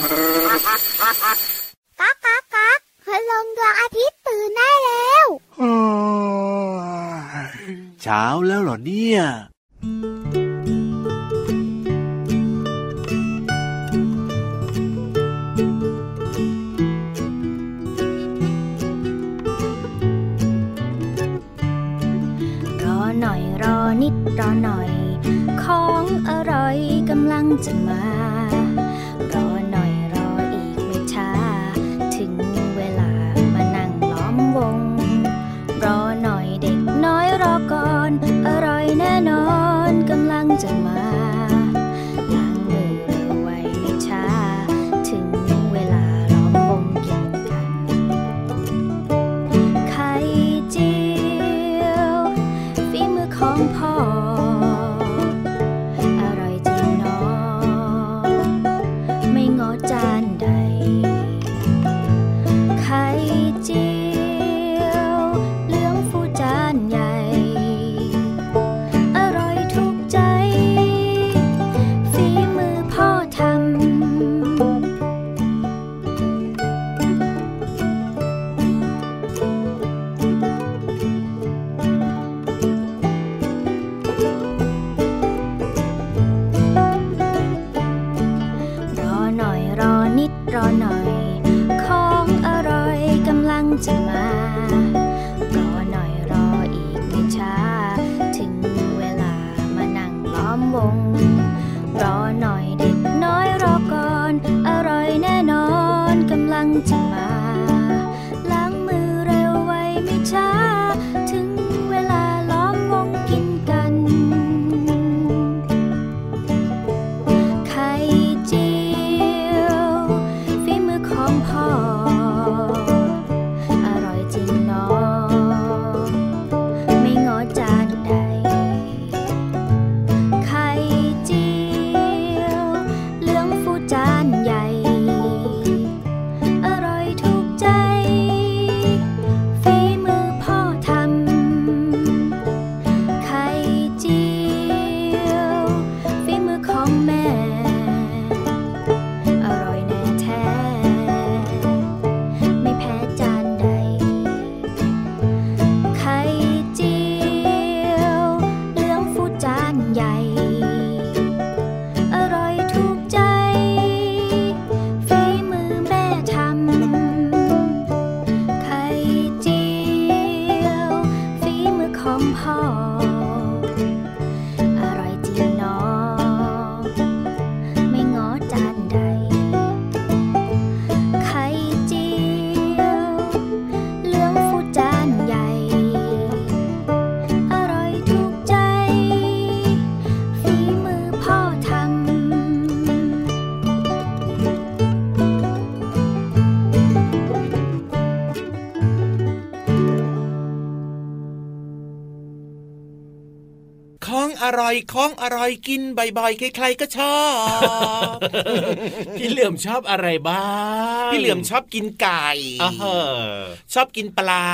ก๊ากก๊ากก๊ากพลงดวงอาทิตย์ตื่นได้แล้วเช้าแล้วเหรอเนี่ยรอหน่อยรอนิดรอหน่อย ของอร่อยกำลังจะมา พ่ออา ของอร่อยของอร่อยกินบ่อยๆใครๆก็ชอบ พี่เหลื่อมชอบอะไรบ้างพี่เหลือมชอบกินไก่อ่าฮะชอบกินปลา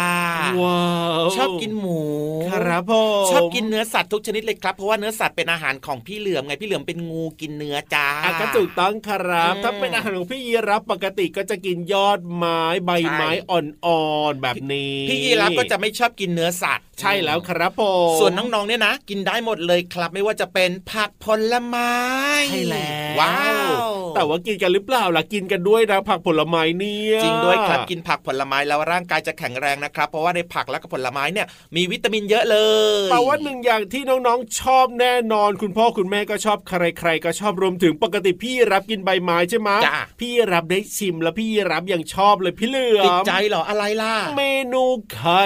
ว้าวชอบกินหมูครับผมชอบกินเนื้อสัตว์ทุกชนิดเลยครับเพราะว่าเนื้อสัตว์เป็นอาหารของพี่เหลือมไงพี่เหลือมเป็นงูกินเนื้อจ้าอะก็ถูกต้องครับอืมถ้าเป็นอาหารของพี่ยีรับปกติก็จะกินยอดไม้ใบไม้อ่อนๆแบบนี้ พี่ยีรับก็จะไม่ชอบกินเนื้อสัตว์ใช่แล้วครับผมส่วนน้องๆเนี่ยนะ กินได้หมดเลยครับไม่ว่าจะเป็นผักผลไม้ใช่แล้วว้าวแต่ว่ากินกันหรือเปล่าล่ะกินกันด้วยนะผักผลไม้เนี่ยจริงด้วยครับกินผักผลไม้แล้วร่างกายจะแข็งแรงนะครับ เพราะว่าในผักและก็ผลไม้เนี่ยมีวิตามินเยอะเลยแต่ว่าหนึ่งอย่างที่น้องๆชอบแน่นอน คุณพ่อคุณแม่ก็ชอบใครๆก็ชอบรวมถึงปกติพี่รับกินใบไม้ใช่ไหมจ้ะพี่รับได้ชิมแล้วพี่รับยังชอบเลยพี่เหลือมติดใจเหรออะไรล่ะ เมนูไข่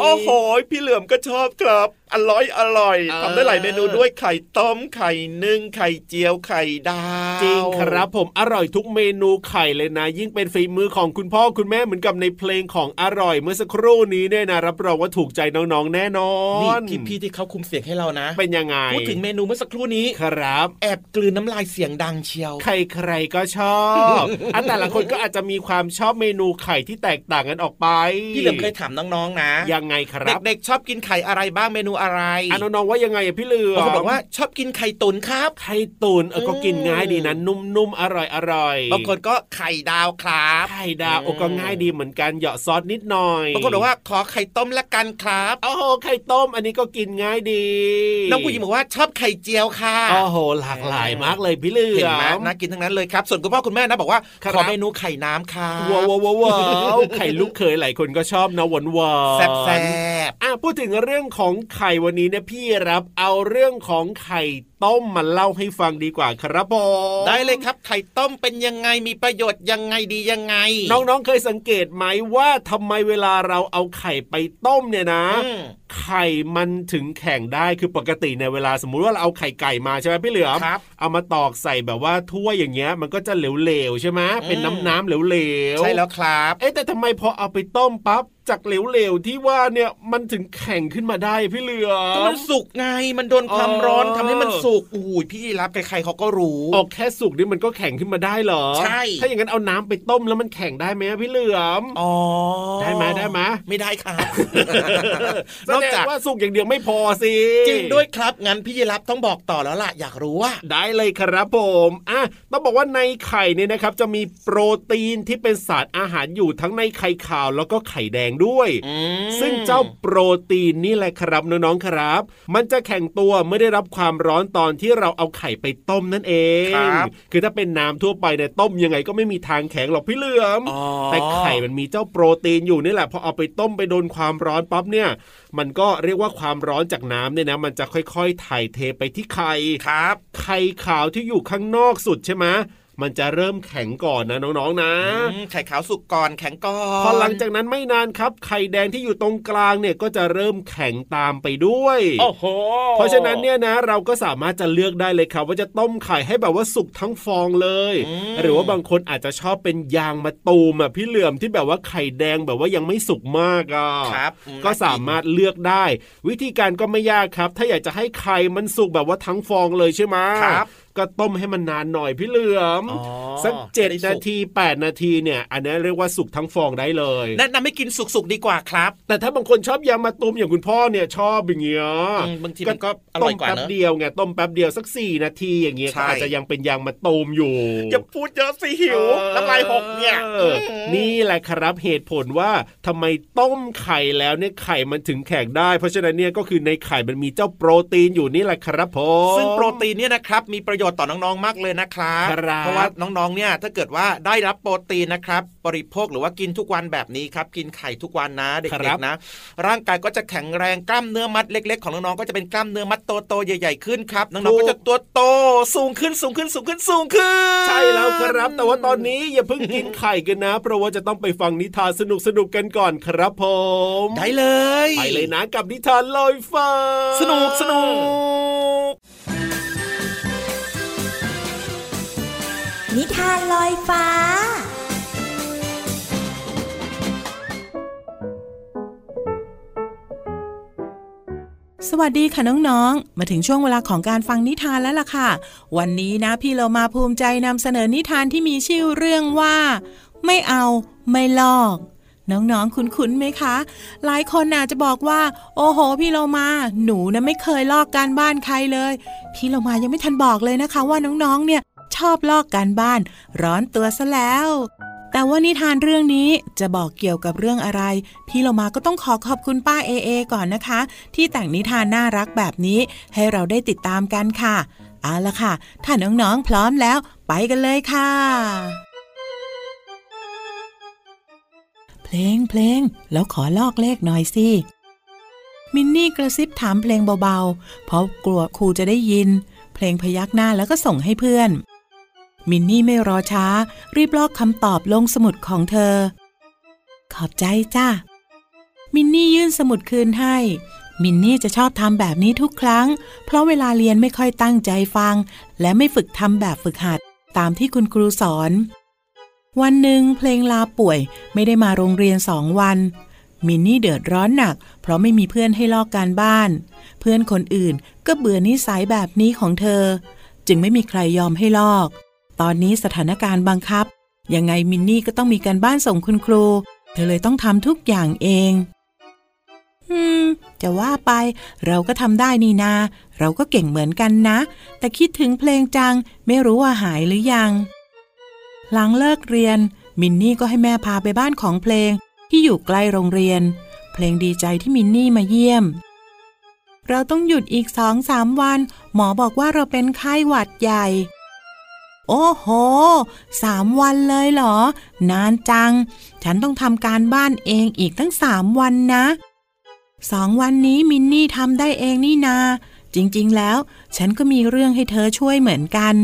โอ้โหพี่เหลือมก็ชอบครับ อร่อยอร่อยเออทำได้หลายเมนูด้วยไข่ต้มไข่นึ่งไข่เจียวไข่ดาวจริงครับผมอร่อยทุกเมนูไข่เลยนะ ยิ่งเป็นฝีมือของคุณพ่อคุณแม่เหมือนกับในเพลงของอร่อยเมื่อสักครู่นี้เนี่ยนะรับรองว่าถูกใจน้องๆแน่นอนี่นพี่พี่ๆที่เขาคุมเสียงให้เรานะ เป็นยังไงพูดถึงเมนูเมื่อสักครู่นี้ครับ แอบกลืนน้ำลายเสียงดังเชียวใครๆก็ชอบอันแต่ละคนก็อาจจะมีความชอบเมนูไข่ที่แตกต่างกันออกไปพี่เหลือมเคยถามน้องๆนะ ยังไงครับเด็กๆชอบกินไข่อะไรบ้างเมนูอะไรอะน้องๆว่ายังไงอะพี่เหลือบางคนบอกว่าชอบกินไข่ตุ๋นครับ ไข่ตุนเออก็กินง่ายดีนะนุ่มๆอร่อยอร่อยบางคนก็ไข่ดาวครับไข่ดาวโอ้ก็ง่ายดีเหมือนกันเหยาะซอสนิดหน่อยบางคนบอกว่าขอไข่ต้มละกันครับโอ้โหไข่ต้มอันนี้ก็กินง่ายดีน้องผู้หญิงบอกว่าชอบไข่เจียวค่ะโอ้โหหลากหลายมากเลยพี่เหลืเห็นอไหมมน่ากินทั้งนั้นเลยครับ ส่วนคุณพ่อคุณแม่นะบอกว่าครับขอเมนูไข่น้ำค่ะว้าวว้าวว้าวไข่ลูกเขยหลายคนก็ชอบนะหวานหวานแซ่บแซ่บอะพูดถึงเรื่องของไข่วันนี้เนี่ยพี่รับเอาเรื่องของไข่ ต้มมาเล่าให้ฟังดีกว่าครับผมได้เลยครับไข่ต้มเป็นยังไงมีประโยชน์ยังไงดียังไง น้องๆเคยสังเกตไหมว่าทำไมเวลาเราเอาไข่ไปต้มเนี่ยนะอืมไข่มันถึงแข็งได้คือปกติในยเวลาสมมุติว่าเราเอาไข่ไก่มาใช่ไหมพี่เหลือมครับเอามาตอกใส่แบบว่าถ้วยอย่างเงี้ย มันก็จะเหลวๆใช่ไหมเป็นอืมน้ำน้ำๆเหลวๆใช่แล้วครับเอ๊ะแต่ทำไมพอเอาไปต้มปั๊บจากเหลวๆที่ว่าเนี่ยมันถึงแข็งขึ้นมาได้พี่เหลือก็มมันสุกไงมันโดนความเออร้อนทำให้มันสุกอุ้ยพี่รับใครๆเขาก็รู้ออกแค่สุกนี่มันก็แข็งขึ้นมาได้เหรอใช่ถ้าอย่างนั้นเอาน้ำไปต้มแล้วมันแข็งได้ไหมอะพี่เหลือมอ๋อได้ไหมได้ไหมไม่ได้ครับแสนอกดงจากว่าสุกอย่างเดียวไม่พอสิจริงด้วยครับงั้นพี่ยีรับต้องบอกต่อแล้วล่ะอยากรู้ว่าได้เลยครับผมอะต้องบอกว่าในไข่เนี่ยนะครับ จะมีโปรตีนที่เป็นสารอาหารอยู่ทั้งในไข่ขาวแล้วก็ไข่แดงด้วย ซึ่งเจ้าโปรตีนนี่แหละครับน้องๆครับ มันจะแข็งตัวเมื่อได้รับความร้อนตอนที่เราเอาไข่ไปต้มนั่นเองครับคือถ้าเป็นน้ำทั่วไปเนี่ยต้มยังไงก็ไม่มีทางแข็งหรอกพี่เหลือมอ๋อแต่ไข่มันมีเจ้าโปรตีนอยู่นี่แหละพอเอาไปต้มไปโดนความร้อนปั๊บเนี่ย มันก็เรียกว่าความร้อนจากน้ำเนี่ยนะ มันจะค่อยๆ ถ่ายเทไปที่ไข่ครับ ไข่ขาวที่อยู่ข้างนอกสุดใช่ไหม มันจะเริ่มแข็งก่อนนะน้องๆนะอืมไข่ขาวสุกก่อนแข็งก่อนพอหลังจากนั้นไม่นานครับ ไข่แดงที่อยู่ตรงกลางเนี่ยก็จะเริ่มแข็งตามไปด้วยโอ้โหเพราะฉะนั้นเนี่ยนะ เราก็สามารถจะเลือกได้เลยครับว่าจะต้มไข่ให้แบบว่าสุกทั้งฟองเลยมหรือว่าบางคนอาจจะชอบเป็นยางมะตูมอะพี่เหลื่อมที่แบบว่าไข่แดงแบบว่ายังไม่สุกมากอะครับอืมก็สามารถเลือกได้ วิธีการก็ไม่ยากครับ ถ้าอยากจะให้ไข่มันสุกแบบว่าทั้งฟองเลยใช่ไหมครับ ก็ต้มให้มันนานหน่อยพี่เหลือมอ๋อสักเจ็ดจะได้สุกนาทีแปดนาทีเนี่ย อันนี้เรียกว่าสุกทั้งฟองได้เลยแนะนำให้กินสุกๆดีกว่าครับ แต่ถ้าบางคนชอบยางมะตูมอย่างคุณพ่อเนี่ยชอบอย่างเงี้ยอืมบางทีมันก็อร่อยกว่าต้มแป๊บเนอะเดียวไงต้มแป๊บเดียวสักสี่นาทีอย่างเงี้ยใช่ก็อาจจะยังเป็นยางมะตูมอยู่อย่าพูดเยอะสิหิวน้ำลายหกเนี่ยออนี่แหละครับเหตุผลว่าทำไมต้มไข่แล้วเนี่ยไข่มันถึงแข็งได้ เพราะฉะนั้นเนี่ยก็คือในไข่มันมีเจ้าโปรตีนอยู่นี่แหละครับผมซึ่งโปรตีนเนี่ยนะครับมีประโยชน์ต่อน้องๆมากเลยนะครับครับเพราะว่าน้องๆเนี่ยถ้าเกิดว่าได้รับโปรตีนนะครับบริโภคหรือว่ากินทุกวันแบบนี้ครับกินไข่ทุกวันนะเด็ครักบๆนะ ร่างกายก็จะแข็งแรงกล้ามเนื้อมัดเล็ก ๆ ของน้องๆก็จะเป็นกล้ามเนื้อมัดโตๆใหญ่ ๆขึ้นครับน้องๆก็จะตัวโตสูงขึ้นสูงขึ้นสูงขึ้นสูงขึ้น ใช่แล้วครับ แต่ว่าตอนนี้อย่าเพิ่งกินไข่กันนะ เพราะว่าจะต้องไปฟังนิทานสนุกๆกันก่อนครับผม ได้เลย ไปเลยนะกับนิทานลอยฟ้า สนุกสนุก นิทานลอยฟ้า สวัสดีค่ะน้องๆ มาถึงช่วงเวลาของการฟังนิทานแล้วล่ะค่ะ วันนี้นะพี่เรามาภูมิใจนำเสนอนิทานที่มีชื่อเรื่องว่า ไม่เอาไม่ลอกน้องๆ คุ้นๆไหมคะ หลายคนอาจจะบอกว่า โอ้โห พี่เรามา หนูนะไม่เคยลอกการบ้านใครเลย พี่เรามายังไม่ทันบอกเลยนะคะ ว่าน้องๆ เนี่ย ชอบลอกการบ้าน ร้อนตัวซะแล้ว แต่ว่านิทานเรื่องนี้จะบอกเกี่ยวกับเรื่องอะไร พี่เรามาก็ต้องขอขอบคุณป้าเอเอก่อนนะคะ ที่แต่งนิทานน่ารักแบบนี้ให้เราได้ติดตามกันค่ะ เอาละค่ะ ถ้าน้องๆพร้อมแล้ว ไปกันเลยค่ะ เพลงเพลงแล้วขอลอกเลขหน่อยสิมินนี่กระซิบถามเพลงเบาๆ เพราะกลัวครูจะได้ยิน เพลงพยักหน้าแล้วก็ส่งให้เพื่อน มินนี่ไม่รอช้า รีบลอกคำตอบลงสมุดของเธอ ขอบใจจ้ามินนี่ยื่นสมุดคืนให้ มินนี่จะชอบทำแบบนี้ทุกครั้ง เพราะเวลาเรียนไม่ค่อยตั้งใจฟัง และไม่ฝึกทำแบบฝึกหัด ตามที่คุณครูสอน วันหนึ่งเพลงลาป่วยไม่ได้มาโรงเรียนสองวัน มินนี่เดือดร้อนหนัก เพราะไม่มีเพื่อนให้ลอกการบ้าน เพื่อนคนอื่นก็เบื่อนิสัยแบบนี้ของเธอ จึงไม่มีใครยอมให้ลอก ตอนนี้สถานการณ์บังคับ ยังไงมินนี่ก็ต้องมีการบ้านส่งคุณครู เธอเลยต้องทำทุกอย่างเอง อืม จะว่าไป เราก็ทำได้นี่นา เราก็เก่งเหมือนกันนะ แต่คิดถึงเพลงจัง ไม่รู้ว่าหายหรือยัง หลังเลิกเรียน มินนี่ก็ให้แม่พาไปบ้านของเพลง ที่อยู่ใกล้โรงเรียน เพลงดีใจที่มินนี่มาเยี่ยมเราต้องหยุดอีกสองสามวัน หมอบอกว่าเราเป็นไข้หวัดใหญ่ โอ้โห สามวันเลยเหรอ นานจัง ฉันต้องทำการบ้านเองอีกตั้งสามวันนะ สองวันนี้มินนี่ทำได้เองนี่นา จริงๆแล้ว ฉันก็มีเรื่องให้เธอช่วยเหมือนกัน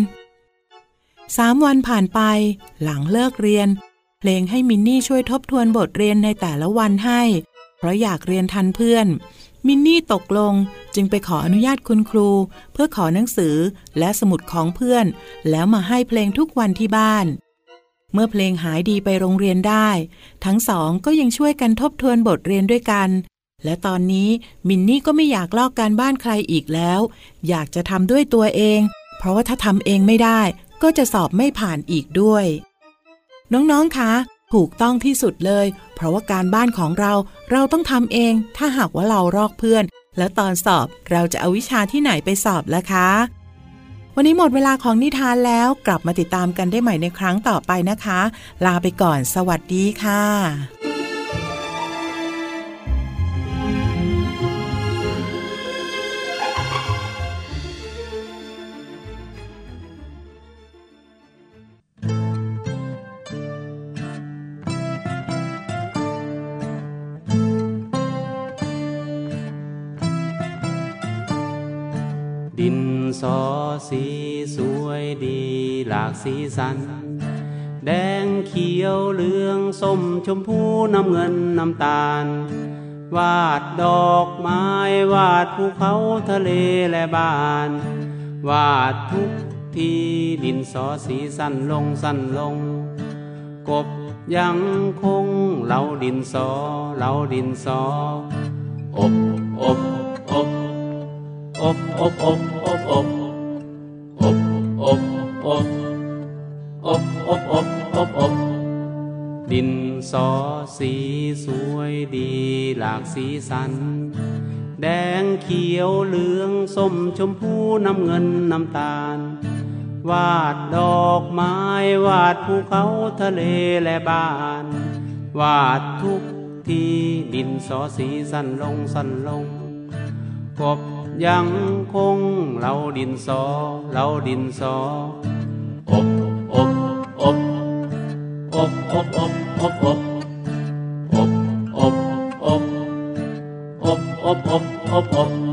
สามวันผ่านไป หลังเลิกเรียน เพลงให้มินนี่ช่วยทบทวนบทเรียนในแต่ละวันให้ เพราะอยากเรียนทันเพื่อน มินนี่ตกลงจึงไปขออนุญาตคุณครู เพื่อขอหนังสือและสมุดของเพื่อน แล้วมาให้เพลงทุกวันที่บ้าน เมื่อเพลงหายดีไปโรงเรียนได้ ทั้งสองก็ยังช่วยกันทบทวนบทเรียนด้วยกัน และตอนนี้มินนี่ก็ไม่อยากลอกการบ้านใครอีกแล้ว อยากจะทำด้วยตัวเอง เพราะว่าถ้าทำเองไม่ได้ ก็จะสอบไม่ผ่านอีกด้วย น้องๆคะ ถูกต้องที่สุดเลย เพราะว่าการบ้านของเราเราต้องทำเอง ถ้าหากว่าเราลอกเพื่อน แล้วตอนสอบเราจะเอาวิชาที่ไหนไปสอบล่ะคะ วันนี้หมดเวลาของนิทานแล้วกลับมาติดตามกันได้ใหม่ในครั้งต่อไปนะคะ ลาไปก่อน สวัสดีค่ะ ดินสอสีสวยดีหลากสีสัน แดงเขียวเหลืองส้มชมพูน้ำเงินน้ำตาล วาดดอกไม้วาดภูเขาทะเลและบ้าน วาดทุกทีดินสอสีสั้นลงสั้นลง กบยังคงเหลาดินสอเหลาดินสอ อบอบ อบอบอบอบอบอบอบอบอบอบอบอบอบดินสอสีสวยดีหลากสีสัน แดงเขียวเหลืองส้มชมพูน้ำเงินน้ำตาล วาดดอกไม้วาดภูเขาทะเลและบ้าน วาดทุกทีดินสอสีสั้นลงสั้นลงกบ ยังคงเหลาดินสอเหลาดินสออบอบอบอบอบอบอบอบอบอบอบอบอบอบอบ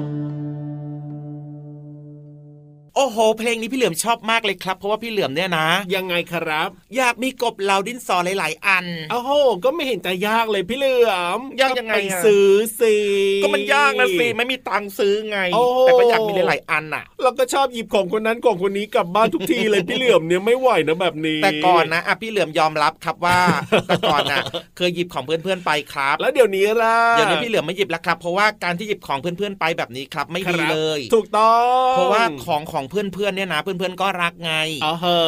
หเพลงนี้พี่เหลือมชอบมากเลยครับ เพราะว่าพี่เหลือมเนี่ยนะ ยังไงครับ อยากมีกบเหล่าดินสอหลาย ๆ อันโอ้โหก็ไม่เห็นจะยากเลยพี่เหลือมยากยังไงไปอะซื้อสิก็มันยากนะสิไม่มีตังค์ซื้อไงโอ้แต่ก็อยากมีหลาย ๆ อันน่ะ เราก็ชอบหยิบของคนนั้นของคนนี้กลับบ้านทุกทีเลยพี่เหลือมเนี่ยไม่ไหวนะแบบนี้ แต่ก่อนนะอะพี่เหลือมยอมรับครับว่าแต่ก่อนน่ะ เคยหยิบของเพื่อน ๆ ไปครับ แล้วเดี๋ยวนี้ล่ะเดี๋ยวนี้พี่เหลือมไม่หยิบแล้วครับ เพราะว่าการที่หยิบของเพื่อน ๆ ไปแบบนี้ครับ ไม่คดีรับเลย ถูกต้อง เพราะว่าของของเพื่อนๆเนี่ยนะเพื่อนๆก็รักไงอ๋อเหอ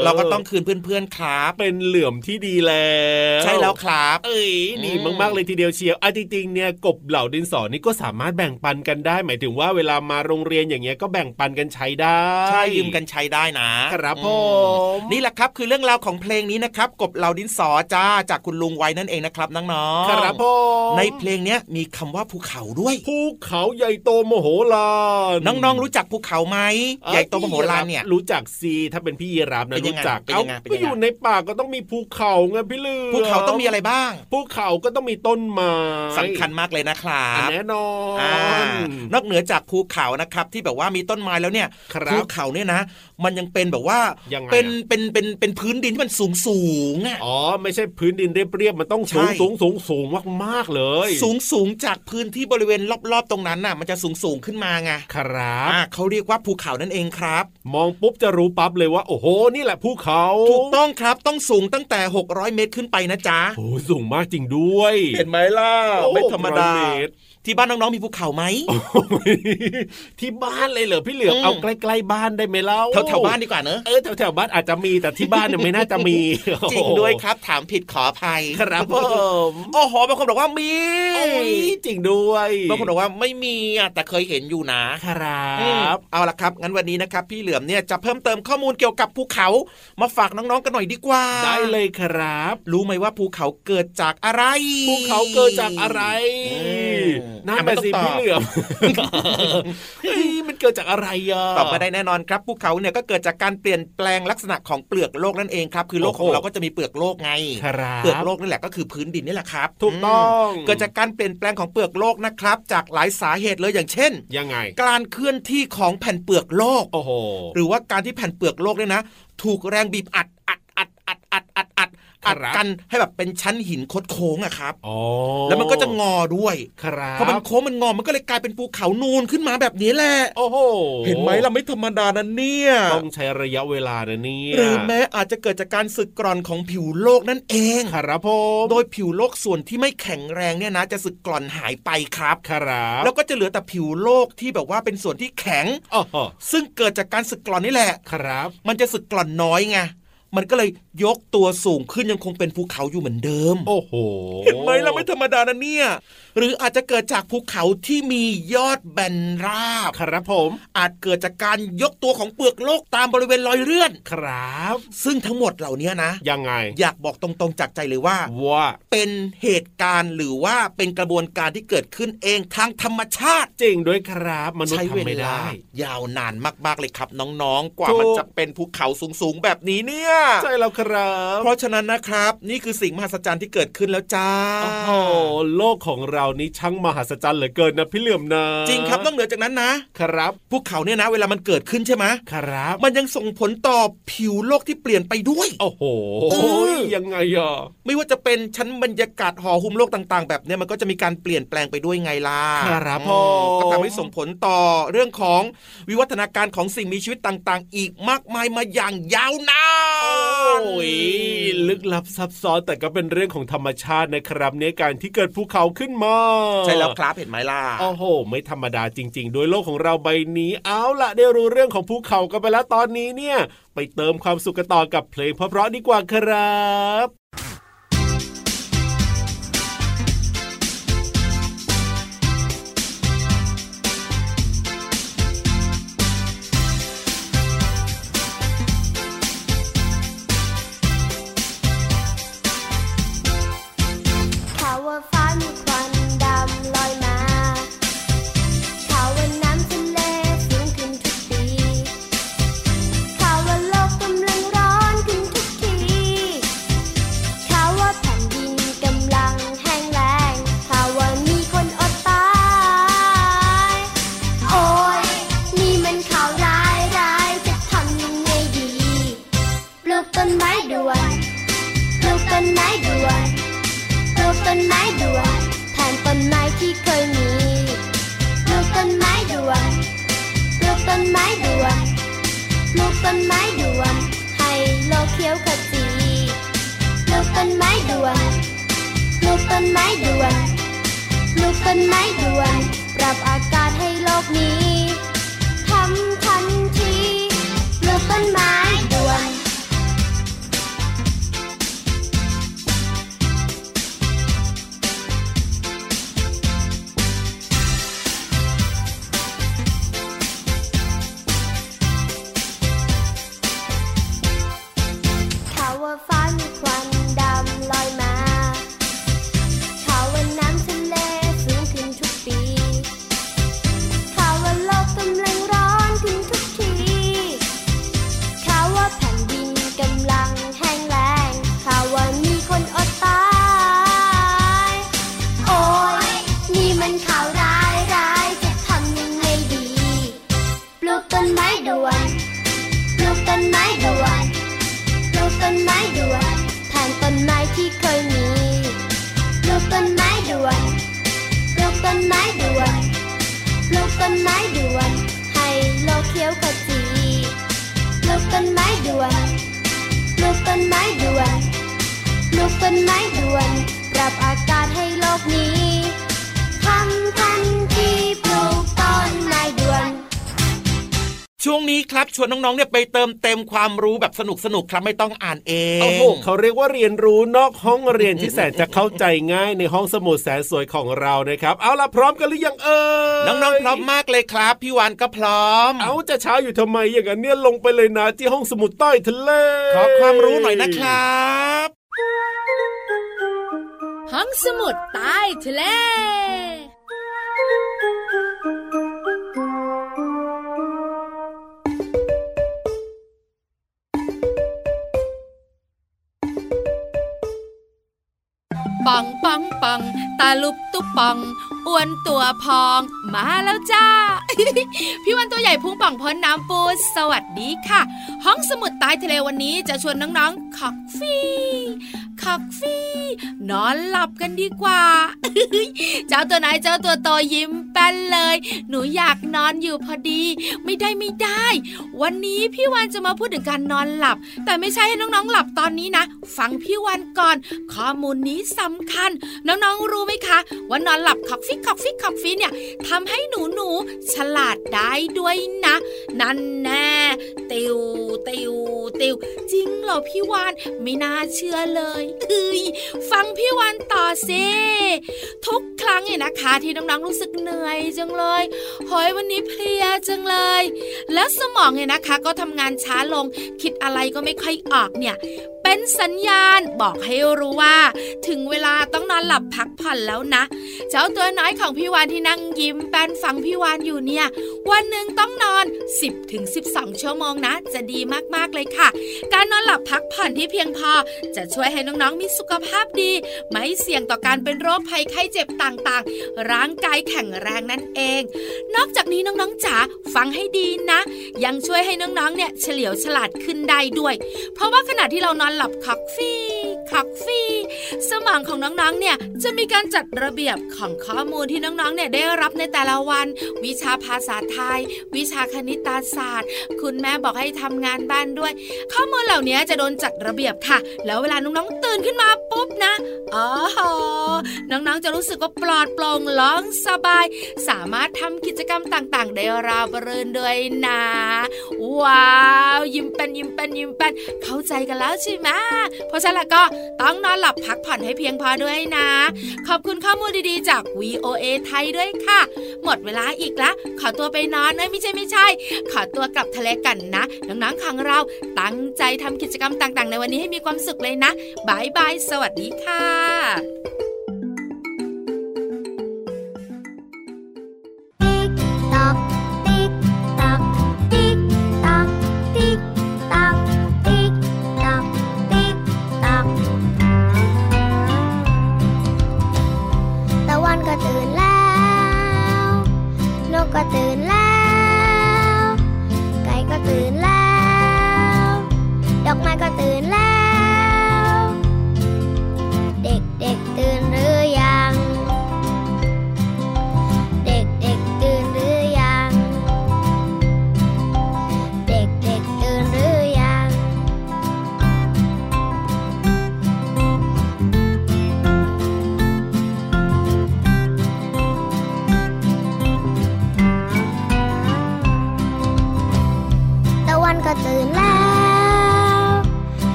ะเราก็ต้องคืนเพื่อนๆครับเป็นเหลื่อมที่ดีแล้ว ใช่แล้วครับ เอ้ยดีอืมมากๆเลยทีเดียวเชียวอะจริงๆเนี่ยกบเหล่าดินสอนี่ก็สามารถแบ่งปันกันได้ หมายถึงว่าเวลามาโรงเรียนอย่างเงี้ยก็แบ่งปันกันใช้ได้ใช่ยืมกันใช้ได้นะครับผอืมนี่แหละครับคือเรื่องราวของเพลงนี้นะครับ กบเหล่าดินสอจ้าจากคุณลุงไว้นั่นเองนะครับน้องๆครับผมในเพลงเนี้ยมีคำว่าภูเขาด้วยภูเขาใหญ่โตโมโหลานน้องๆรู้จักภูเขาไหมใหญ่โตมโหฬารเนี่ย รู้จักซีถ้าเป็นพี่ยีราฟนะเป็นยังรู้ไงจักเป็นยังไงเป็นก็ยังไงอยู่ในป่าก็ต้องมีภูเขาไงพี่ลือภูเขาต้องมีอะไรบ้าง ภูเขาก็ต้องมีต้นไม้สำคัญมากเลยนะครัอะบแน่นอนอ่านอกเหนือจากภูเขานะครับที่แบบว่ามีต้นไม้แล้วเนี่ยครับภูเขาเนี่ยนะ มันยังเป็นแบบว่ายังไงเป็นอะเป็นเป็นเป็นพื้นดินที่มันสูงสูงอะอ๋อไม่ใช่พื้นดินเรียบๆมันต้องสูงใช่สูงสูงสูงมากๆเลย สูงสูงจากพื้นที่บริเวณรอบๆตรงนั้นน่ะ มันจะสูงสูงขึ้นมาไงครับอ่าเขาเรียกว่าภูเขานั่นเองครับ มองปุ๊บจะรู้ปั๊บเลยว่า โอ้โหนี่แหละภูเขาถูกต้องครับต้องสูงตั้งแต่ 600 เมตรขึ้นไปนะจ๊ะโอ้สูงมากจริงด้วย เห็นไหมล่ะโอ้ไม่ธรรมดา600เต ที่บ้านน้องๆมีภูเขาไหมที่บ้านเลยเหรอพี่เหลือมอืมเอาใกล้ๆบ้านได้ไหมเล่าแถวแถวๆบ้านดีกว่าเนอะเออแถวแถวๆบ้านอาจจะมีแต่ที่บ้านเนี่ยไม่น่าจะมีจริงด้วยครับ ถามผิดขออภัยครับผมโอ้โหบางคนบอกว่ามีโอ้ยจริงด้วยบางคนบอกว่าไม่มีอะแต่เคยเห็นอยู่นะครัอืมบเอาละครับงั้นวันนี้นะครับ พี่เหลือมเนี่ยจะเพิ่มเติมข้อมูลเกี่ยวกับภูเขามาฝากน้องๆกันหน่อยดีกว่า ได้เลยครับ รู้ไหมว่าภูเขาเกิดจากอะไร ภูเขาเกิดจากอะไรอืมนั่นอะไม่แหะต้องสิตอบพี่เหลือมเฮ้ยมันเกิดจากอะไรอะตอบมาได้แน่นอนครับภูเขาเนี่ยก็เกิดจากการเปลี่ยนแปลงลักษณะของเปลือกโลกนั่นเองครับ คือโลกโอ้ขโหองเราก็จะมีเปลือกโลกไงครับเปลือกโลกนี่แหละก็คือพื้นดินนี่แหละครับ ถูกต้องมเกิดจากการเปลี่ยนแปลงของเปลือกโลกนะครับ จากหลายสาเหตุเลยอย่างเช่น ยังไง การเคลื่อนที่ของแผ่นเปลือกโลกโอ้โหหรือว่าการที่แผ่นเปลือกโลกเนี่ยนะ ถูกแรงบีบอัดอัดอัดอัดอัดอัด อัดอัดครับกันให้แบบเป็นชั้นหินคดโค้งอะครับอ๋อแล้วมันก็จะงอด้วยครับพอมันโค้งมันงอมันก็เลยกลายเป็นภูเขานูนขึ้นมาแบบนี้แหละโอ้โหเห็นไหมเราไม่ธรรมดานะเนี่ยต้องใช้ระยะเวลานะเนี่ยหรือแม้อาจจะเกิดจากการสึกกร่อนของผิวโลกนั่นเองครับผมโดยผิวโลกส่วนที่ไม่แข็งแรงเนี่ยนะ จะสึกกร่อนหายไปครับครับแล้วก็จะเหลือแต่ผิวโลกที่แบบว่าเป็นส่วนที่แข็งโอ้โหซึ่งเกิดจากการสึกกร่อนนี่แหละครับ มันจะสึกกร่อนน้อยไง มันก็เลยยกตัวสูงขึ้นยังคงเป็นภูเขาอยู่เหมือนเดิม โอ้โห เห็นไหมเราไม่ธรรมดานะเนี่ย หรืออาจจะเกิดจากภูเขาที่มียอดแบนราบ ครับผม อาจเกิดจากการยกตัวของเปลือกโลกตามบริเวณรอยเลื่อน ครับ ซึ่งทั้งหมดเหล่านี้นะ ยังไง อยากบอกตรงๆจากใจเลยว่า ว่า เป็นเหตุการณ์หรือว่าเป็นกระบวนการที่เกิดขึ้นเองทางธรรมชาติ จริงด้วยครับ มนุษใช้ย์เวทำไม่ลาได้ ยาวนานมากๆเลยครับน้องๆ กว่าถูกมันจะเป็นภูเขาสูงๆ แบบนี้เนี่ยใช่แล้วครับ เพราะฉะนั้นนะครับ นี่คือสิ่งมหัศจรรย์ที่เกิดขึ้นแล้วจ้าโอ้โหโลกของเรานี่ช่างมหัศจรรย์เหลือเกินนะพี่เหลื่อมนะจริงครับต้องเหนือจากนั้นนะ ครับภูเขาเนี่ยนะ เวลามันเกิดขึ้นใช่ไหมครับ มันยังส่งผลต่อผิวโลกที่เปลี่ยนไปด้วย โอ้โหเออยังไงอะไม่ว่าจะเป็นชั้นบรรยากาศห่อหุ้มโลกต่าง ๆ แบบเนี้ยมันก็จะมีการเปลี่ยนแปลงไปด้วยไงล่ะครับอืผมก็ทำให้ส่งผลต่อเรื่องของวิวัฒนาการของสิ่งมีชีวิตต่าง ๆ อีกมากมายมาอย่างยาวนาน โอ้ยลึกลับซับซ้อนแต่ก็เป็นเรื่องของธรรมชาตินะครับในการที่เกิดภูเขาขึ้นมาใช่แล้วครับเห็นไหมล่ะโอ้โห ไม่ธรรมดาจริง ๆ โดยโลกของเราใบนี้เอาละได้รู้เรื่องของภูเขากันไปแล้วตอนนี้เนี่ย ไปเติมความสุขกันต่อกับเพลงเพราะๆดีกว่าครับ ช่วงนี้ครับชวนน้องๆเนี่ยไปเติมเต็มความรู้แบบสนุกสนุกครับไม่ต้องอ่านเองโอ้โหเขาเรียกว่าเรียนรู้นอกห้องเรียนที่แสนจะเข้าใจง่ายในห้องสมุดแสนสวยของเรานะครับ เอาล่ะพร้อมกันหรือยังเอ่ยน้องๆพร้อมมากเลยครับพี่วานก็พร้อม เอาจะเช้าอยู่ทำไมอย่างนั้นเนี่ยลงไปเลยนะที่ห้องสมุดใต้ทะเลขอความรู้หน่อยนะครับห้องสมุดใต้ทะเล ปังปังปังตาลุบตุบปังอ้วนตัวพอง มาแล้วจ้า พี่วันตัวใหญ่พุ่งป่องพ้นน้ำปูสวัสดีค่ะ ห้องสมุดใต้ทะเลวันนี้จะชวนน้องๆขอกฟี ขักฟีนอนหลับกันดีกว่า เจ้าตัวไหนเจ้าตัวโตยิ้มแป้นเลย หนูอยากนอนอยู่พอดี ไม่ได้ไม่ได้ วันนี้พี่วันจะมาพูดถึงการนอนหลับ แต่ไม่ใช่ให้น้องๆหลับตอนนี้นะ ฟังพี่วันก่อน ข้อมูลนี้สำคัญ น้องๆรู้ไหมคะว่านอนหลับขักฟิกขักฟิกขักฟิเนี่ยทำให้หนูหนูฉลาดได้ด้วยนะ นั่นแน่ติวติวติวจริงเหรอพี่วานไม่น่าเชื่อเลยเฮ้ยฟังพี่วานต่อซิทุกครั้งเนี่ยนะคะ ที่น้องๆรู้สึกเหนื่อยจังเลยหอยวันนี้เพลียจังเลย แล้วสมองเนี่ยนะคะ ก็ทำงานช้าลง คิดอะไรก็ไม่ค่อยออกเนี่ย เป็นสัญญาณบอกให้รู้ว่า ถึงเวลาต้องนอนหลับพักผ่อนแล้วนะ เจ้าตัวน้อยของพี่วานที่นั่งยิ้มแป้นฟังพี่วานอยู่เนี่ย วันหนึ่งต้องนอน 10ถึง12 ชั่วโมงนะ จะดีมากๆเลยค่ะ การนอนหลับพักผ่อนที่เพียงพอจะช่วยให้น้องๆมีสุขภาพดี ไม่เสี่ยงต่อการเป็นโรคภัยไข้เจ็บต่างๆ ร่างกายแข็งแรงนั่นเอง นอกจากนี้น้องๆจ๋าฟังให้ดีนะ ยังช่วยให้น้องๆเนี่ยเฉลียวฉลาดขึ้นได้ด้วย เพราะว่าขณะที่เรานอนหลับคักฟี่ คักฟี่ สมองของน้องๆ เนี่ยจะมีการจัดระเบียบของข้อมูลที่น้องๆ เนี่ยได้รับในแต่ละวัน วิชาภาษาไทย วิชาคณิตศาสตร์ คุณแม่บอกให้ทำงานบ้านด้วย ข้อมูลเหล่านี้จะโดนจัดระเบียบค่ะ แล้วเวลาน้องๆ ตื่นขึ้นมาปุ๊บนะอ๋อน้องๆ จะรู้สึกว่าปลอดโปร่งร้องสบาย สามารถทำกิจกรรมต่างๆ ได้ราบรื่นด้วยนะ ว้าว ยิ้มเป็นยิ้มเป็นยิ้มเป็นเข้าใจกันแล้วใช่ไหมเพราะฉะนั้นก็ต้องนอนหลับพักผ่อนให้เพียงพอด้วยนะ ขอบคุณข้อมูลดีๆจาก VOA ไทยด้วยค่ะ หมดเวลาอีกแล้วขอตัวไปนอนนะไม่ใช่ไม่ใช่ ขอตัวกลับทะเลกันนะน้องๆของเราตั้งใจทำกิจกรรมต่างๆ ในวันนี้ให้มีความสุขเลยนะบายบายสวัสดีค่ะ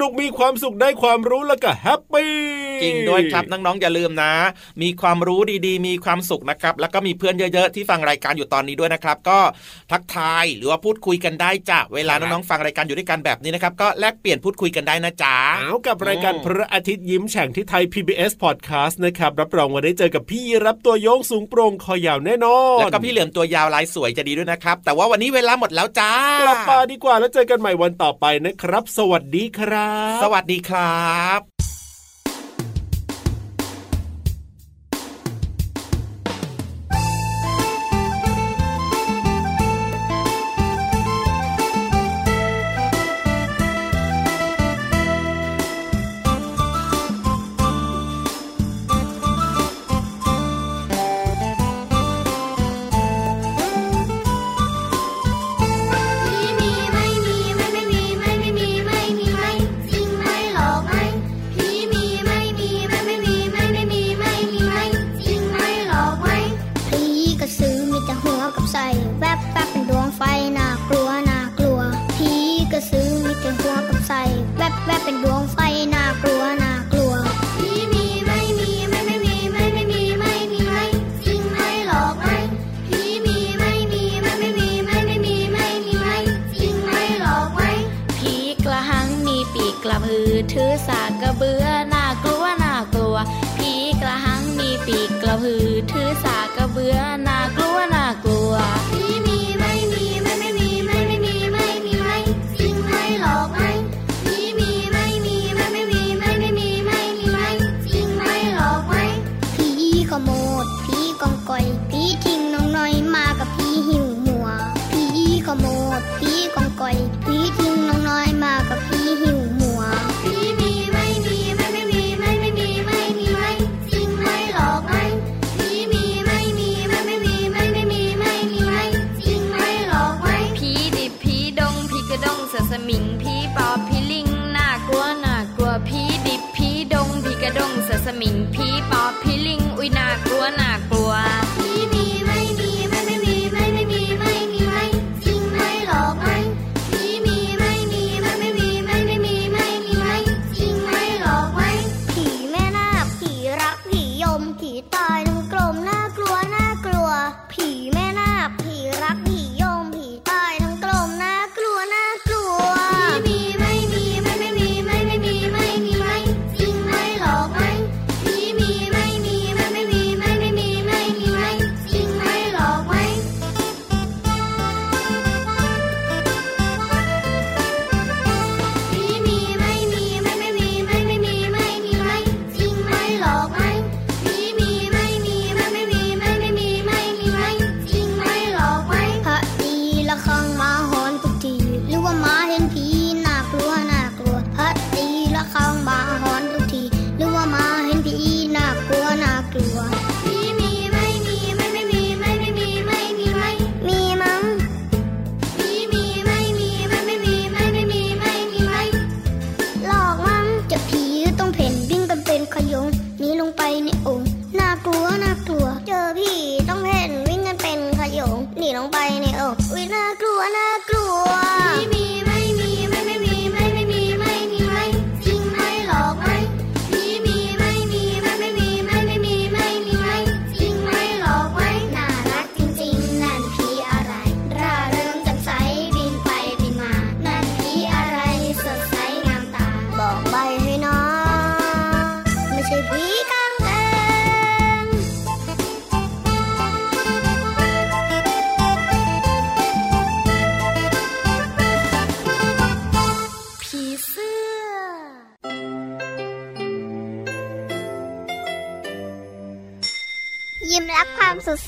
นุกมีความสุขได้ความรู้แล้วก็แฮปปี้ จริงด้วยครับน้องๆอย่าลืมนะ มีความรู้ดีๆ มีความสุขนะครับ แล้วก็มีเพื่อนเยอะๆที่ฟังรายการอยู่ตอนนี้ด้วยนะครับ ก็ทักทายหรือว่าพูดคุยกันได้จ้ะเวลาน้องๆฟังรายการอยู่ด้วยกันแบบนี้นะครับ ก็แลกเปลี่ยนพูดคุยกันได้นะจ๊ะเอากับรายการพระอาทิตย์ยิ้มแฉ่งที่ไทย PBS Podcast นะครับรับรองว่าได้เจอกับพี่รับตัวโยงสูงโปร่งคอยาวแน่นอนแล้วก็พี่เหลือมตัวยาวลายสวยจะดีด้วยนะครับ แต่ว่าวันนี้เวลาหมดแล้วจ้ากลับมาดีกว่าแล้วเจอกันใหม่วันต่อไปนะครับ สวัสดีครับ สวัสดีครับ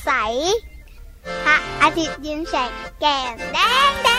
ใส พระอาทิตย์ยิ้มแฉกแก้มแดงแดง